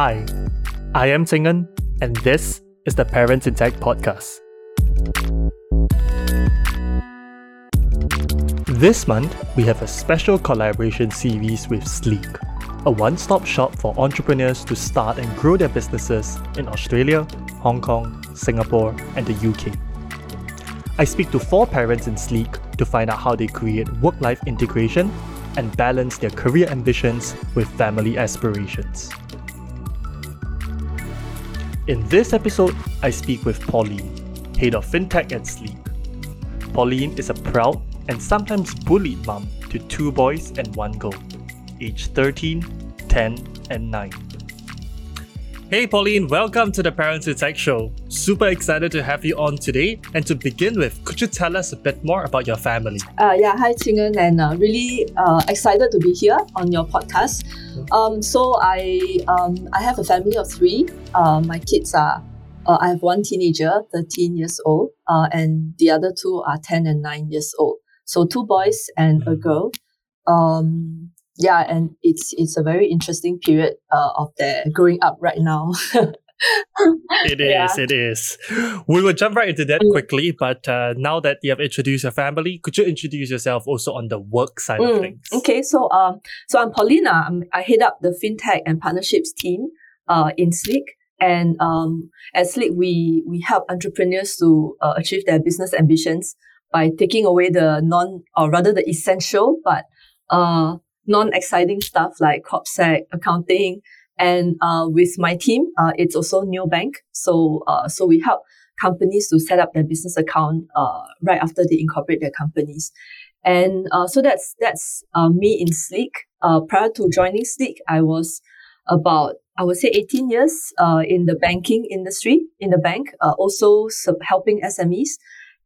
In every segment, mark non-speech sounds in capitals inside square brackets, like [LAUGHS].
Hi, I am Tingan, and this is the Parents in Tech podcast. This month, we have a special collaboration series with Sleek, a one stop shop for entrepreneurs to start and grow their businesses in Australia, Hong Kong, Singapore, and the UK. I speak to four parents in Sleek to find out how they create work life integration and balance their career ambitions with family aspirations. In this episode, I speak with Pauline, head of fintech at Sleek. Pauline is a proud and sometimes bullied mom to two boys and one girl, aged 13, 10, and 9. Hey Pauline, welcome to the Parents in Tech Show. Super excited to have you on today. And to begin with, could you tell us a bit more about your family? Uh, yeah, hi Chingan, and uh, really uh, excited to be here on your podcast. Um, so I um, I have a family of three. Uh, my kids are uh, I have one teenager, 13 years old, uh, and the other two are 10 and 9 years old. So two boys and a girl. Um, yeah, and it's it's a very interesting period uh, of their growing up right now. [LAUGHS] it is, yeah. it is. We will jump right into that mm. quickly, but uh, now that you have introduced your family, could you introduce yourself also on the work side mm. of things? Okay, so um, so I'm Pauline. I'm, I head up the fintech and partnerships team uh, in Sleek. And um, at Sleek, we we help entrepreneurs to uh, achieve their business ambitions by taking away the non, or rather the essential, but uh, non-exciting stuff like CorpSec, accounting, and uh, with my team, uh, it's also Neobank. So uh, so we help companies to set up their business account uh, right after they incorporate their companies. And uh, so that's that's uh, me in Sleek. Prior to joining Sleek, I was about I would say 18 years in the banking industry in the bank, also sub- helping SMEs.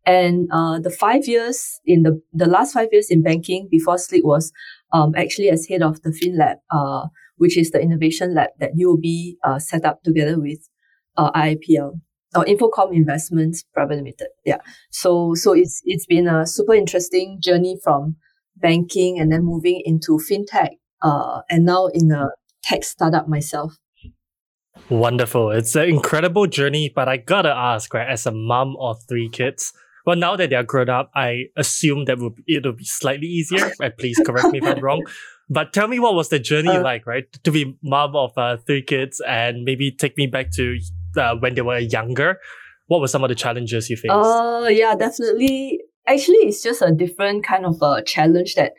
And the five years in the the last five years in banking before Sleek was um, actually as head of the FinLab, uh, which is the innovation lab that UOB uh, set up together with uh, IIPL or Infocomm Investments Private Limited. Yeah. So so it's it's been a super interesting journey from banking and then moving into fintech, uh, and now in a tech startup myself. Wonderful. It's an incredible journey, but I gotta ask, right, as a mom of three kids, well, now that they're grown up, I assume that it'll be slightly easier. Right? Please correct me if I'm wrong. But tell me what was the journey uh, like, right? To be mom of uh, three kids and maybe take me back to uh, when they were younger. What were some of the challenges you faced? Uh, yeah, definitely. Actually, it's just a different kind of a challenge that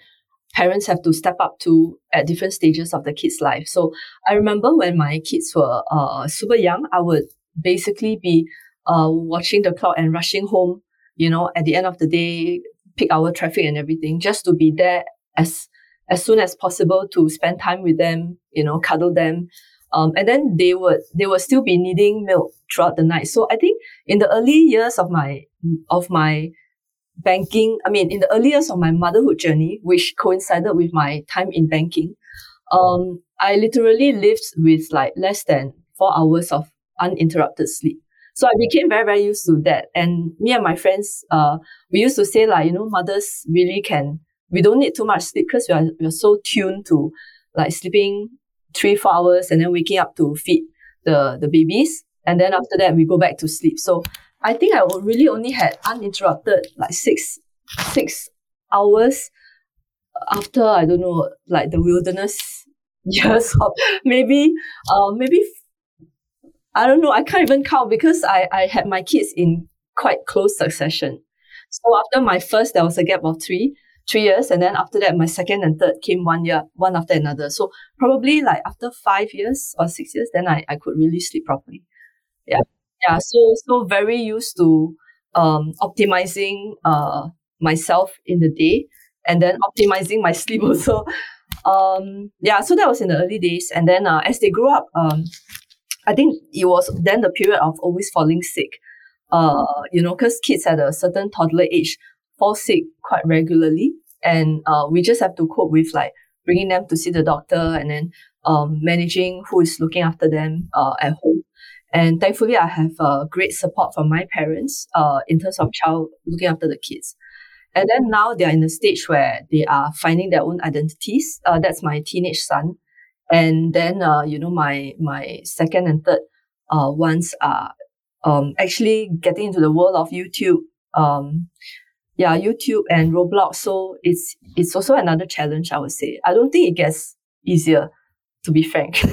parents have to step up to at different stages of the kids' life. So I remember when my kids were uh, super young, I would basically be uh, watching the clock and rushing home you know, at the end of the day, peak hour traffic and everything, just to be there as as soon as possible to spend time with them, you know, cuddle them. Um, and then they would they would still be needing milk throughout the night. So I think in the early years of my of my banking, I mean, in the early years of my motherhood journey, which coincided with my time in banking, um, I literally lived with like less than four hours of uninterrupted sleep. So I became very, very used to that. And me and my friends, uh, we used to say like, you know, mothers really can, we don't need too much sleep because we are, we are so tuned to like sleeping three, four hours and then waking up to feed the, the babies. And then after that, we go back to sleep. So I think I really only had uninterrupted like six, six hours after, I don't know, like the wilderness [LAUGHS] years of maybe, uh, maybe I don't know. I can't even count because I, I had my kids in quite close succession. So after my first, there was a gap of three, three years. And then after that, my second and third came one year, one after another. So probably like after five years or six years, then I, I could really sleep properly. Yeah. Yeah. So, so very used to, um, optimizing, uh, myself in the day and then optimizing my sleep [LAUGHS] also. Um, yeah. So that was in the early days. And then, uh, as they grew up, um, I think it was then the period of always falling sick. Uh, you know, because kids at a certain toddler age fall sick quite regularly, and uh, we just have to cope with like bringing them to see the doctor and then um, managing who is looking after them uh, at home. And thankfully, I have uh, great support from my parents uh, in terms of child looking after the kids. And then now they are in a stage where they are finding their own identities. Uh, that's my teenage son And then, uh, you know, my, my second and third, uh, ones are, um, actually getting into the world of YouTube, um, yeah, YouTube and Roblox. So it's, it's also another challenge, I would say. I don't think it gets easier, to be frank. [LAUGHS]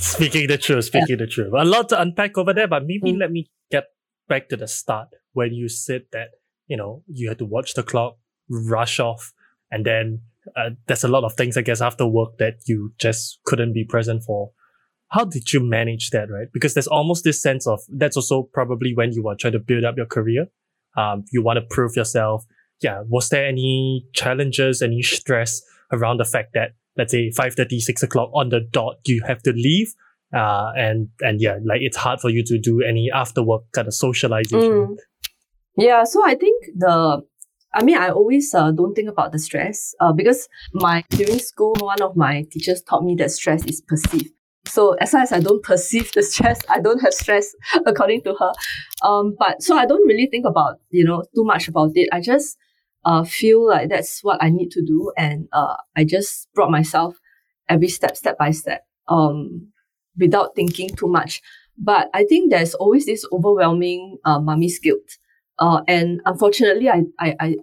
speaking the truth, speaking yeah. the truth. A lot to unpack over there, but maybe mm. let me get back to the start when you said that, you know, you had to watch the clock, rush off, and then uh, there's a lot of things, I guess, after work that you just couldn't be present for. How did you manage that, right? Because there's almost this sense of that's also probably when you are trying to build up your career. Um, you want to prove yourself. Yeah. Was there any challenges, any stress around the fact that let's say 5.30, 6 o'clock on the dot, you have to leave. Uh, and, and yeah, like it's hard for you to do any after work kind of socialization. Mm. Yeah. So I think the, I mean, I always uh, don't think about the stress uh, because my during school, one of my teachers taught me that stress is perceived. So as long as I don't [LAUGHS] perceive the stress, I don't have stress, [LAUGHS] according to her. Um, but so I don't really think about you know too much about it. I just uh, feel like that's what I need to do, and uh, I just brought myself every step, step by step, um, without thinking too much. But I think there's always this overwhelming uh, mummy's guilt, uh, and unfortunately, I, I I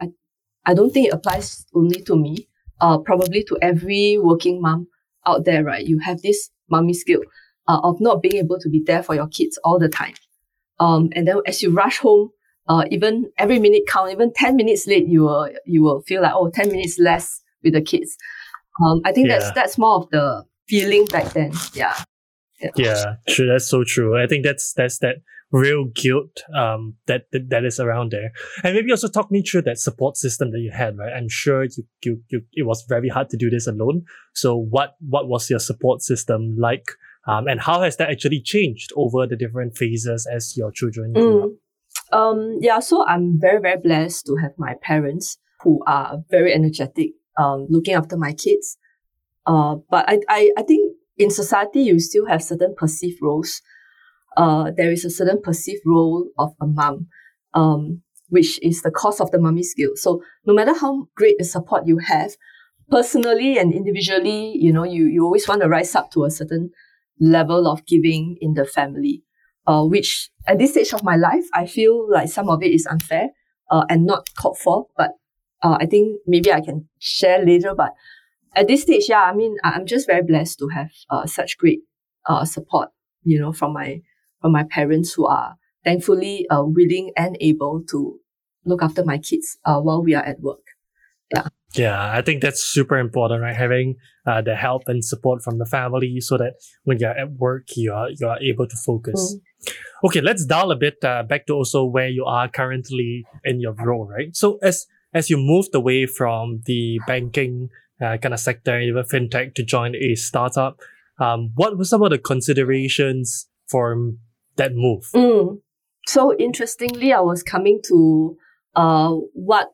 I don't think it applies only to me. Uh, probably to every working mom out there, right? You have this mommy skill uh, of not being able to be there for your kids all the time. Um, and then as you rush home, uh, even every minute count, even 10 minutes late, you will, you will feel like, oh, 10 minutes less with the kids. Um, I think yeah. that's, that's more of the feeling back then. Yeah. Yeah. yeah, true. That's so true. I think that's, that's that real guilt, um, that, that, that is around there. And maybe also talk me through that support system that you had, right? I'm sure you, you, you, it was very hard to do this alone. So what, what was your support system like? Um, and how has that actually changed over the different phases as your children grew mm. up? Um, yeah, so I'm very, very blessed to have my parents who are very energetic, um, looking after my kids. Uh, but I, I, I think in society, you still have certain perceived roles. Uh, there is a certain perceived role of a mom, um, which is the cost of the mummy's guilt. So no matter how great the support you have, personally and individually, you know, you, you always want to rise up to a certain level of giving in the family uh, which at this stage of my life, I feel like some of it is unfair uh, and not called for. But uh, I think maybe I can share later. But at this stage, yeah, I mean, I'm just very blessed to have uh, such great uh, support, you know, from my from my parents who are thankfully uh, willing and able to look after my kids uh, while we are at work. Yeah. Yeah, I think that's super important, right? Having uh, the help and support from the family so that when you're at work, you are you are able to focus. Mm. Okay, let's dial a bit uh, back to also where you are currently in your role, right? So as as you moved away from the banking uh, kind of sector, even fintech, to join a startup, um, what were some of the considerations for that move? Mm. So interestingly, I was coming to uh, what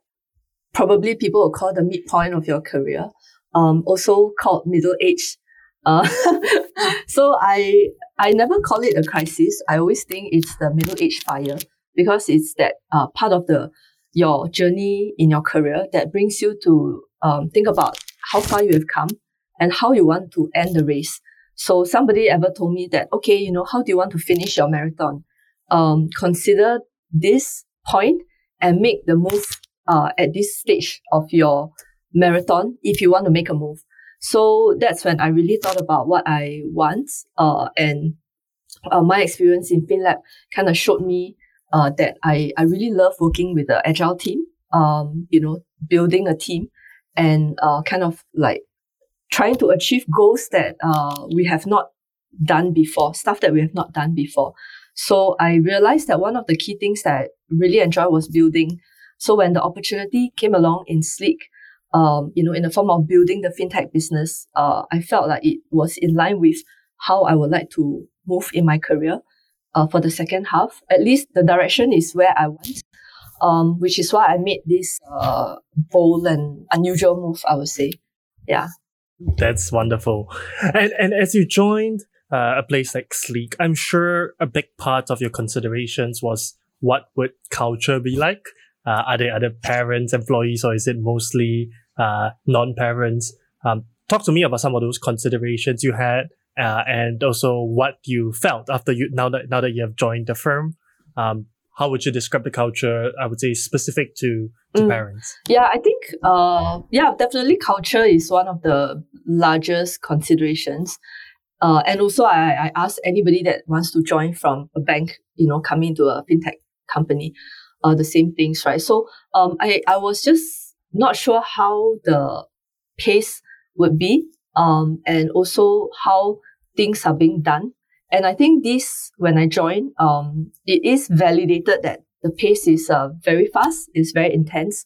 probably people will call the midpoint of your career, um, also called middle age. Uh, [LAUGHS] so I I never call it a crisis. I always think it's the middle age fire because it's that uh, part of the your journey in your career that brings you to um, think about how far you have come and how you want to end the race. So somebody ever told me that, okay, you know, how do you want to finish your marathon? Um, consider this point and make the move uh, at this stage of your marathon if you want to make a move. So that's when I really thought about what I want. Uh, and uh, my experience in FinLab kind of showed me uh, that I, I really love working with the agile team, um, you know, building a team and uh, kind of like trying to achieve goals that uh, we have not done before, stuff that we have not done before. So I realized that one of the key things that I really enjoy was building so when the opportunity came along in Sleek, um, you know, in the form of building the fintech business, uh, I felt like it was in line with how I would like to move in my career uh, for the second half. At least the direction is where I want, um, which is why I made this uh, bold and unusual move, I would say. Yeah. That's wonderful. And, and as you joined uh, a place like Sleek, I'm sure a big part of your considerations was what would culture be like? uh, are there other parents, employees, or is it mostly uh, non-parents? Um, talk to me about some of those considerations you had, uh, and also what you felt after you now that now that you have joined the firm. Um, how would you describe the culture? I would say specific to, to mm. parents. Yeah, I think uh, yeah, definitely culture is one of the largest considerations. Uh, and also, I, I ask anybody that wants to join from a bank, you know, coming into a fintech company, uh, the same things, right? So, um, I, I was just not sure how the pace would be, um, and also how things are being done. And I think this, when I joined, um, it is validated that the pace is uh, very fast, it's very intense.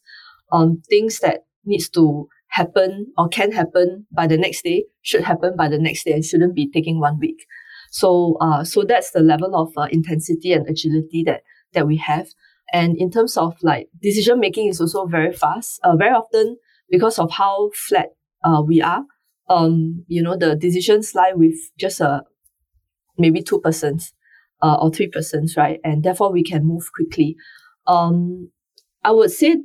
Um, things that needs to happen or can happen by the next day should happen by the next day and shouldn't be taking one week. So, uh, so that's the level of uh, intensity and agility that that we have. And in terms of like decision making is also very fast. Uh, very often because of how flat uh, we are, um, you know, the decisions lie with just a maybe two persons uh, or three persons, right? And therefore we can move quickly. Um, I would say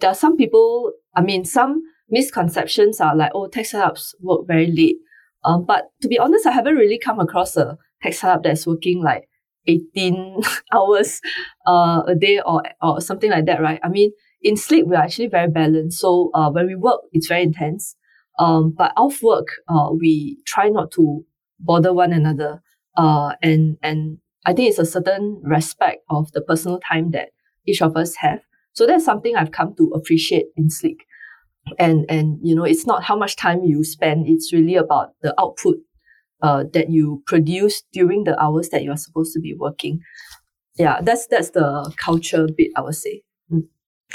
there are some people. I mean, some misconceptions are like, oh, tech startups work very late. Um, but to be honest, I haven't really come across a tech startup that's working like 18 [LAUGHS] hours uh, a day or, or something like that, right? I mean, in Sleek, we're actually very balanced. So uh, when we work, it's very intense. Um, but off work, uh, we try not to bother one another. Uh, and, and I think it's a certain respect of the personal time that each of us have. So that's something I've come to appreciate in Sleek and and you know it's not how much time you spend it's really about the output uh, that you produce during the hours that you are supposed to be working yeah that's that's the culture bit i would say.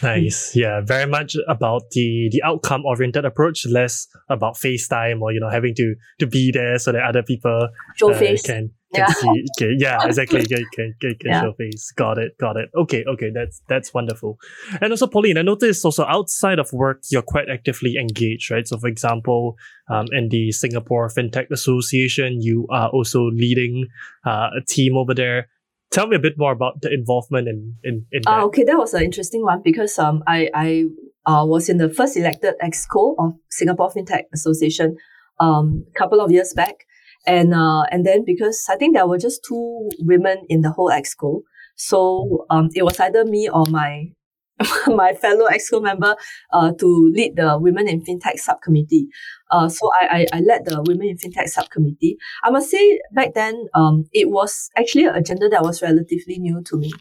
Nice. Yeah, very much about the the outcome oriented approach, less about FaceTime or you know having to to be there so that other people Show uh, face. can can yeah. see. Okay, yeah, exactly. Can can, can, can yeah. show face. Got it. Got it. Okay. Okay. That's that's wonderful. And also, Pauline, I noticed also outside of work, you're quite actively engaged, right? So, for example, um, in the Singapore FinTech Association, you are also leading uh, a team over there. Tell me a bit more about the involvement in in, in that. Uh, okay, that was an interesting one because um I I uh, was in the first elected exco of Singapore FinTech Association um a couple of years back and uh, and then because I think there were just two women in the whole exco, so um, it was either me or my [LAUGHS] my fellow exco member uh, to lead the women in fintech subcommittee. Uh, so I, I I led the women in fintech subcommittee. I must say back then um, it was actually an agenda that was relatively new to me.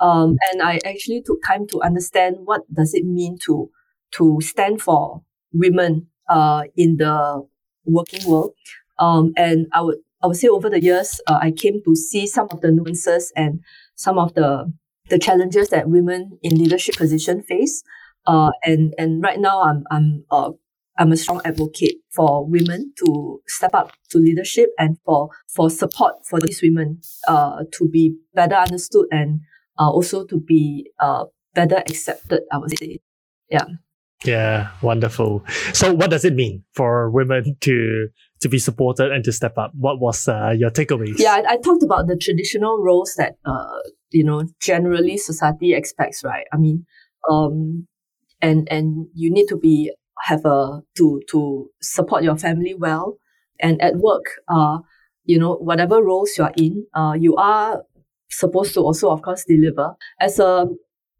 Um, and I actually took time to understand what does it mean to to stand for women uh, in the working world. Um, and I would I would say over the years, uh, I came to see some of the nuances and some of the the challenges that women in leadership position face. Uh, and and right now, I'm I'm uh, I'm a strong advocate for women to step up to leadership and for for support for these women uh, to be better understood and uh, also to be uh, better accepted. I would say, yeah. Yeah, wonderful. So, what does it mean for women to to be supported and to step up? What was uh, your takeaways? Yeah, I, I, talked about the traditional roles that uh, you know generally society expects, right? I mean, um, and and you need to be have a to to support your family well, and at work, uh, you know, whatever roles you are in, uh, you are supposed to also, of course, deliver as a.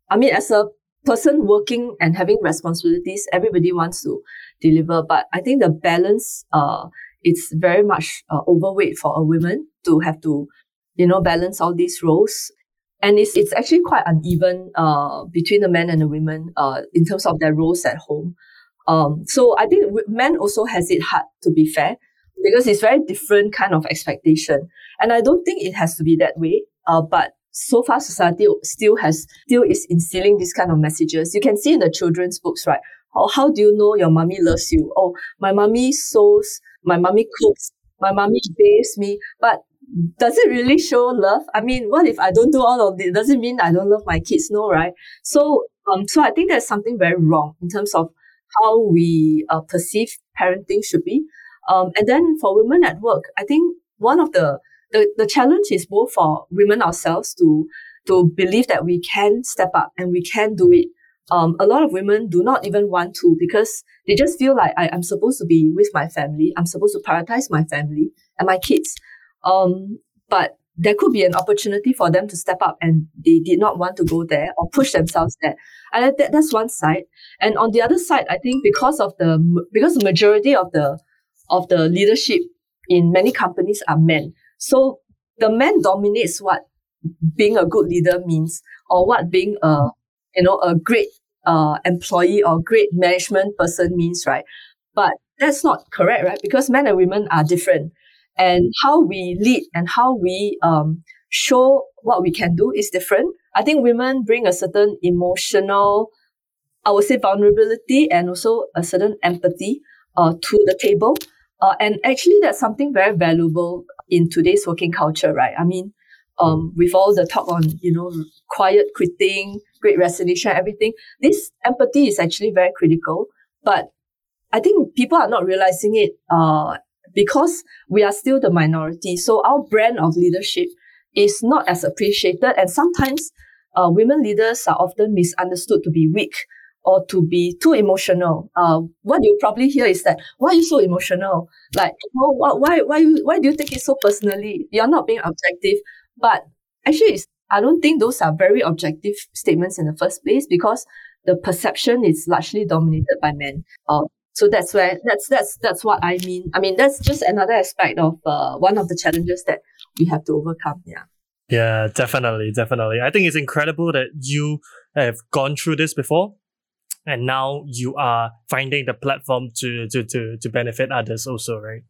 I mean, as a person working and having responsibilities, everybody wants to deliver. But I think the balance, uh, it's very much uh, overweight for a woman to have to, you know, balance all these roles. And it's, it's actually quite uneven, uh, between the men and the women, uh, in terms of their roles at home. Um, so I think men also has it hard to be fair because it's very different kind of expectation. And I don't think it has to be that way. Uh, but so far society still has still is instilling these kind of messages. You can see in the children's books, right? How, how do you know your mommy loves you? Oh, my mommy sews, my mommy cooks, my mommy bathes me. But does it really show love? I mean, what if I don't do all of this? Does it mean I don't love my kids? No, right? So, um, so I think there's something very wrong in terms of how we uh, perceive parenting should be. Um, and then for women at work, I think one of the the, the challenge is both for women ourselves to to believe that we can step up and we can do it um, a lot of women do not even want to because they just feel like I, am supposed to be with my family. I'm supposed to prioritize my family and my kids. Um, but there could be an opportunity for them to step up and they did not want to go there or push themselves there. And that, that's one side. And on the other side, I think because of the, because the majority of the, of the leadership in many companies are men. So the man dominates what being a good leader means or what being a, you know, a great uh, employee or great management person means, right? But that's not correct, right? Because men and women are different and how we lead and how we um, show what we can do is different. I think women bring a certain emotional, I would say vulnerability and also a certain empathy uh, to the table. Uh, and actually, that's something very valuable in today's working culture, right? I mean, um, with all the talk on, you know, quiet quitting, great resignation, everything, this empathy is actually very critical. But I think people are not realizing it uh, because we are still the minority. So our brand of leadership is not as appreciated. And sometimes uh, women leaders are often misunderstood to be weak or to be too emotional. Uh, what you probably hear is that, why are you so emotional? Like, why, why, why do you take it so personally? You're not being objective. But actually, I don't think those are very objective statements in the first place because the perception is largely dominated by men. Uh, so that's where that's that's that's what I mean. I mean that's just another aspect of uh, one of the challenges that we have to overcome. Yeah. Yeah, definitely, definitely. I think it's incredible that you have gone through this before, and now you are finding the platform to to to to benefit others also, right?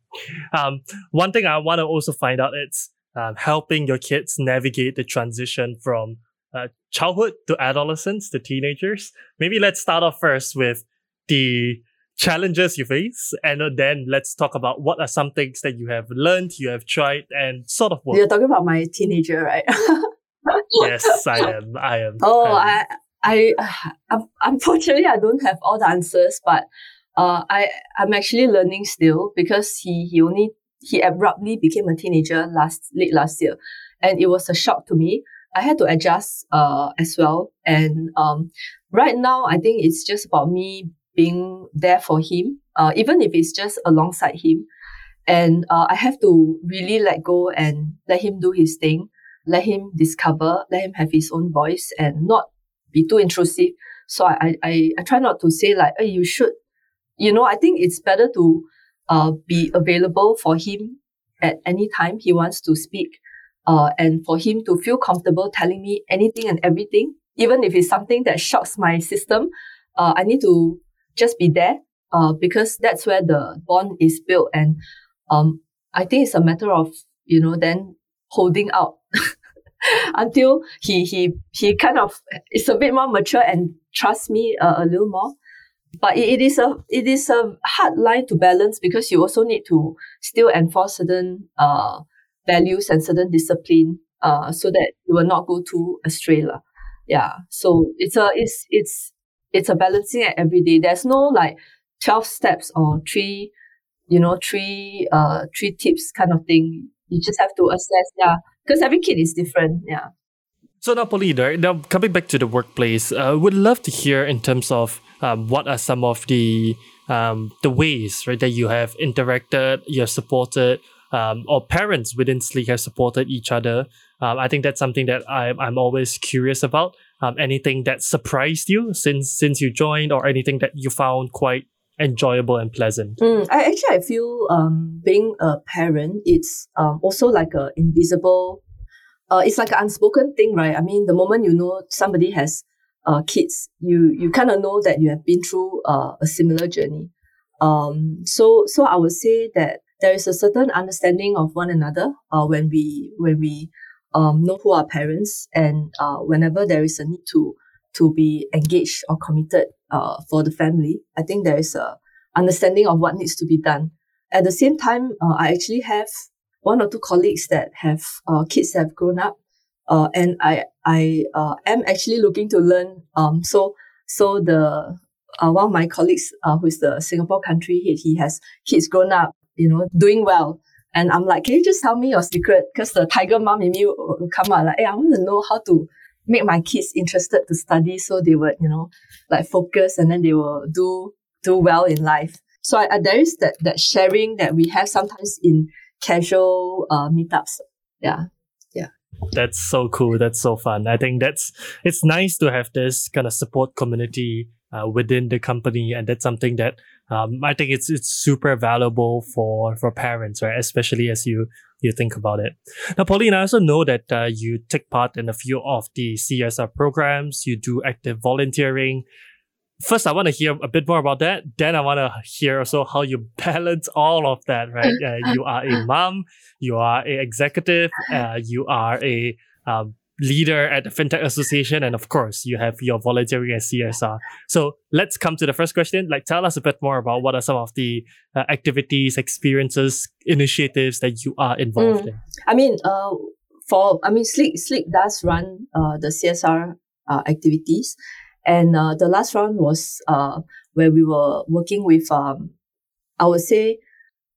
Um, one thing I want to also find out is um, helping your kids navigate the transition from uh, childhood to adolescence to teenagers. Maybe let's start off first with the challenges you face and then let's talk about what are some things that you have learned you have tried and sort of worked. you're talking about my teenager right [LAUGHS] yes i am i am oh i i, I [SIGHS] unfortunately i don't have all the answers but uh, I I'm actually learning still because he he only he abruptly became a teenager last late last year, and it was a shock to me. I had to adjust uh, as well, and um, right now I think it's just about me being there for him, uh, even if it's just alongside him. And uh, I have to really let go and let him do his thing, let him discover, let him have his own voice and not be too intrusive. So I, I, I try not to say like, hey, you should, you know, I think it's better to uh, be available for him at any time he wants to speak. Uh, and for him to feel comfortable telling me anything and everything, even if it's something that shocks my system, uh, I need to just be there uh, because that's where the bond is built. And um, I think it's a matter of, you know, then holding out [LAUGHS] until he, he, he kind of is a bit more mature and trusts me uh, a little more. But it, is a it is a hard line to balance because you also need to still enforce certain uh, values and certain discipline uh, so that you will not go too astray. La. Yeah. So it's a it's it's it's a balancing act every day. There's no like 12 steps or three, you know, three, uh, three tips kind of thing. You just have to assess. Yeah. Because every kid is different. Yeah. So now, Pauline, now coming back to the workplace, I uh, would love to hear in terms of um, what are some of the um, the ways right that you have interacted, you have supported, um, or parents within Sleek have supported each other. Um, I think that's something that I, I'm always curious about. Um, anything that surprised you since since you joined or anything that you found quite enjoyable and pleasant? Mm, I actually I feel um, being a parent it's um, also like a invisible uh, it's like an unspoken thing right? I mean the moment you know somebody has uh, kids you you kind of know that you have been through uh, a similar journey um, so so I would say that there is a certain understanding of one another uh, when we when we um, know who are parents, and uh, whenever there is a need to to be engaged or committed uh, for the family, I think there is a understanding of what needs to be done. At the same time, uh, I actually have one or two colleagues that have uh, kids that have grown up, uh, and I I uh, am actually looking to learn. Um, so so the uh, one of my colleagues uh, who is the Singapore country head, he has kids grown up, you know, doing well. And I'm like, can you just tell me your secret? Because the tiger mom in me will, will come out like, hey, I want to know how to make my kids interested to study so they would, you know, like focus and then they will do do well in life. So I, I, there is that that sharing that we have sometimes in casual uh, meetups. Yeah. That's so cool. That's so fun. I think that's it's nice to have this kind of support community uh, within the company, and that's something that um, I think it's it's super valuable for for parents, right? Especially as you you think about it. Now, Pauline, I also know that uh, you take part in a few of the CSR programs. You do active volunteering. First, I want to hear a bit more about that. Then I want to hear also how you [LAUGHS] balance all of that, right? [LAUGHS] Uh, you are a mom, you are a executive, [LAUGHS] uh, you are a um, leader at the FinTech Association, and of course, you have your volunteering at CSR. So let's come to the first question. Like, tell us a bit more about what are some of the uh, activities, experiences, initiatives that you are involved mm. in. I mean, uh, for I mean, Sleek Sleek does run uh, the CSR uh, activities, and uh, the last round was uh, where we were working with. Um, I would say,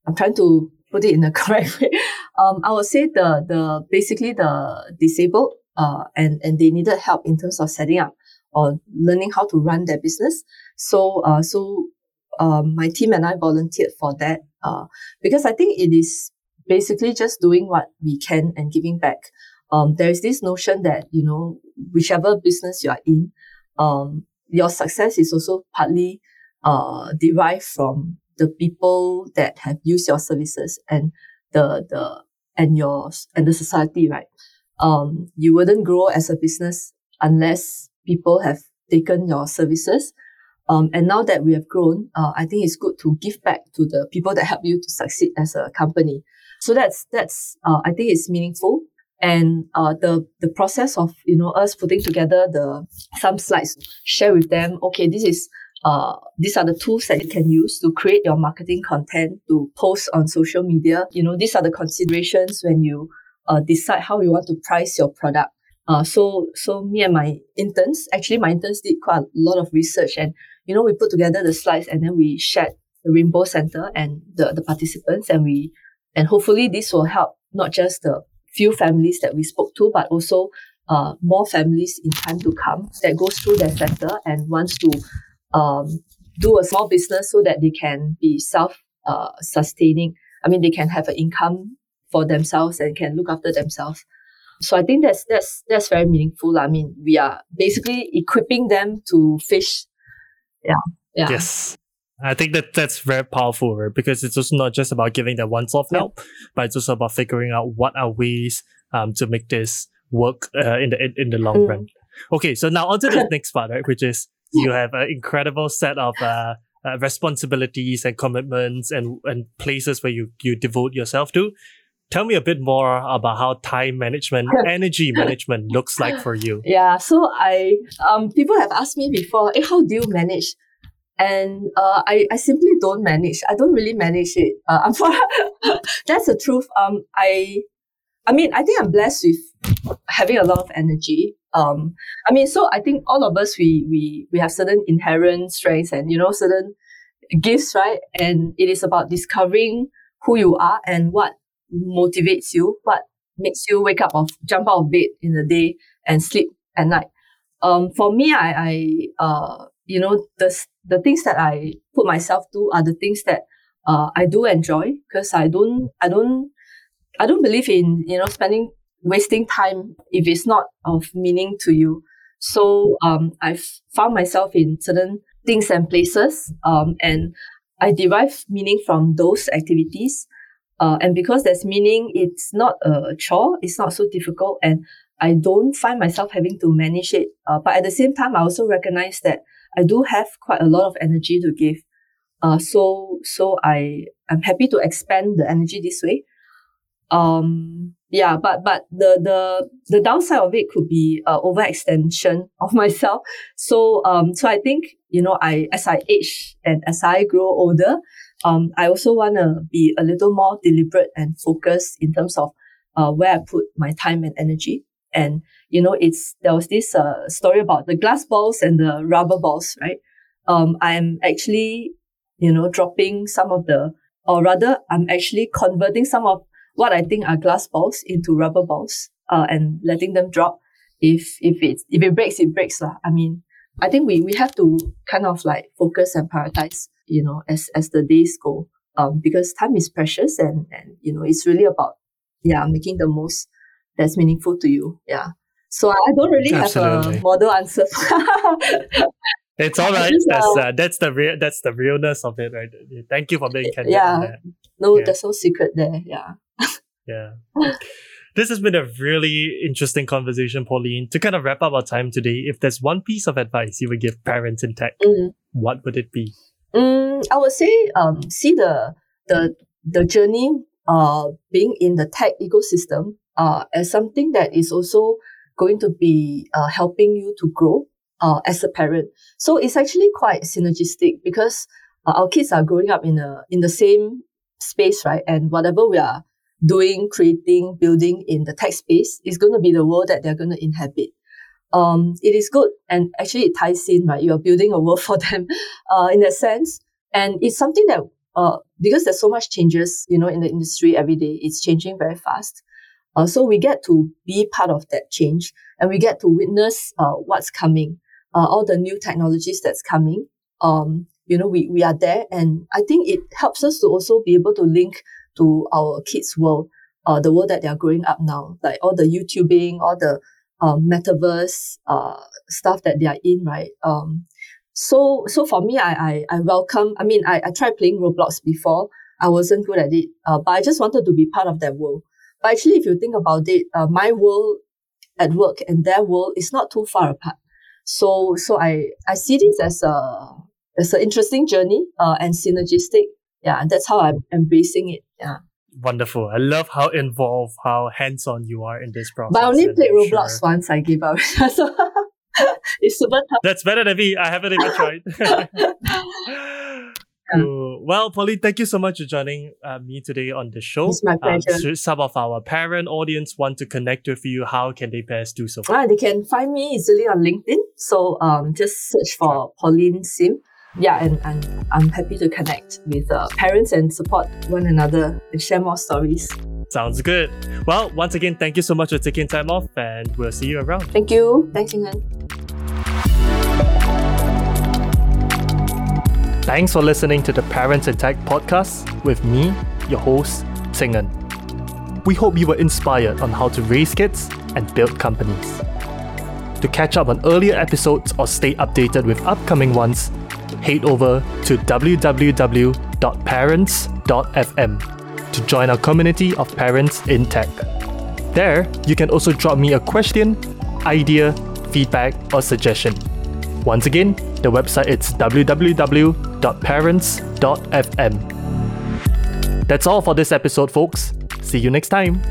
I'm trying to put it in the [LAUGHS] correct way. Um, I would say the the basically the disabled uh, and and they needed help in terms of setting up or learning how to run their business. So uh, so um, my team and I volunteered for that uh, because I think it is basically just doing what we can and giving back. Um, there is this notion that you know whichever business you are in, um, your success is also partly uh, derived from the people that have used your services and the the and your and the society, right? um, you wouldn't grow as a business unless people have taken your services. Um, and now that we have grown, uh, I think it's good to give back to the people that help you to succeed as a company. So that's that's uh, I think it's meaningful. And uh, the the process of you know us putting together the some slides, share with them. Okay, this is uh, these are the tools that you can use to create your marketing content, to post on social media. You know, these are the considerations when you uh, decide how you want to price your product. Uh, so, so me and my interns, actually my interns did quite a lot of research and, you know, we put together the slides and then we shared the Rainbow Center and the, the participants and we, and hopefully this will help not just the few families that we spoke to, but also uh, more families in time to come that goes through their sector and wants to um, do a small business so that they can be self uh, sustaining. I mean, they can have an income for themselves and can look after themselves. So I think that's that's that's very meaningful. I mean, we are basically equipping them to fish. Yeah. Yeah. Yes. I think that that's very powerful, right? Because it's also not just about giving that one-off yeah. help, but it's also about figuring out what are ways um, to make this work uh, in the in, in the long mm. run. Okay, so now on to the [LAUGHS] next part, right? Which is you have an incredible set of uh, uh, responsibilities and commitments and and places where you you devote yourself to. Tell me a bit more about how time management, [LAUGHS] energy management looks like for you. Yeah, so I um people have asked me before, hey, how do you manage? And uh, I, I simply don't manage. I don't really manage it. Uh, I'm [LAUGHS] for, that's the truth. Um, I, I mean, I think I'm blessed with having a lot of energy. Um, I mean, so I think all of us we we we have certain inherent strengths and you know certain gifts, right? And it is about discovering who you are and what motivates you, what makes you wake up or jump out of bed in the day and sleep at night. Um, for me, I, I, uh, you know, the, the things that I put myself to are the things that, uh, I do enjoy because I don't, I don't, I don't believe in, you know, spending, wasting time if it's not of meaning to you. So, um, I've found myself in certain things and places, um, and I derive meaning from those activities. Uh, and because there's meaning, it's not a chore. It's not so difficult. And I don't find myself having to manage it. Uh, but at the same time, I also recognize that I do have quite a lot of energy to give. Uh, so, so I, I'm happy to expand the energy this way. Um, yeah, but, but the, the, the downside of it could be, uh, overextension [LAUGHS] of myself. So, um, so I think, you know, I, as I age and as I grow older, um, I also want to be a little more deliberate and focused in terms of uh, where I put my time and energy. And, you know, it's, there was this uh, story about the glass balls and the rubber balls, right? Um, I'm actually, you know, dropping some of the, or rather, I'm actually converting some of what I think are glass balls into rubber balls, uh, and letting them drop. if if it if it breaks, it breaks lah. I mean, I think we we have to kind of like focus and prioritize, you know, as as the days go. Um, because time is precious and and you know it's really about yeah making the most that's meaningful to you. Yeah. So I don't really Absolutely. have a model answer. [LAUGHS] it's all right. That's uh, that's the real that's the realness of it, right? Thank you for being candid. Yeah. No, yeah. there's no secret there. Yeah. yeah. This has been a really interesting conversation, Pauline. To kind of wrap up our time today, if there's one piece of advice you would give parents in tech, mm. what would it be? Mm, I would say um, see the the the journey uh, being in the tech ecosystem uh, as something that is also going to be uh, helping you to grow uh, as a parent. So it's actually quite synergistic because uh, our kids are growing up in a in the same space, right? And whatever we are doing, creating, building in the tech space is going to be the world that they're going to inhabit. Um, it is good, and actually it ties in, right? You are building a world [LAUGHS] for them, uh, in that sense, and it's something that uh, because there's so much changes, you know, in the industry every day, it's changing very fast. Uh, so we get to be part of that change and we get to witness uh, what's coming, uh, all the new technologies that's coming. Um, you know, we, we are there and I think it helps us to also be able to link to our kids' world, uh, the world that they are growing up now, like all the YouTubing, all the um, metaverse uh, stuff that they are in, right? Um, so so for me, I I, I welcome. I mean, I, I tried playing Roblox before. I wasn't good at it, uh, but I just wanted to be part of that world. But actually, if you think about it, uh, my world at work and their world is not too far apart. So, so I, I see this as a, as an interesting journey, uh, and synergistic. Yeah. And that's how I'm embracing it. Yeah. Wonderful. I love how involved, how hands on you are in this process. But I only played Roblox sure. once, I gave up. [LAUGHS] so [LAUGHS] it's super tough. That's better than me. I haven't even tried. [LAUGHS] Cool. Well, Polly, thank you so much for joining uh, me today on the show. It's my um, pleasure. Um, should some of our parent audience want to connect with you, how can they best do so? Ah, they can find me easily on LinkedIn. So um, just search for Pauline Sim. Yeah, and, and I'm happy to connect with uh, parents and support one another and share more stories. Sounds good. Well, once again, thank you so much for taking time off, and we'll see you around. Thank you. Thanks, Inghan. Thanks for listening to the Parents in Tech podcast with me, your host, Tsingan. We hope you were inspired on how to raise kids and build companies. To catch up on earlier episodes or stay updated with upcoming ones, head over to www.parents.fm to join our community of parents in tech. There, you can also drop me a question, idea, feedback, or suggestion. Once again, the website is www.parents.fm. That's all for this episode, folks. See you next time.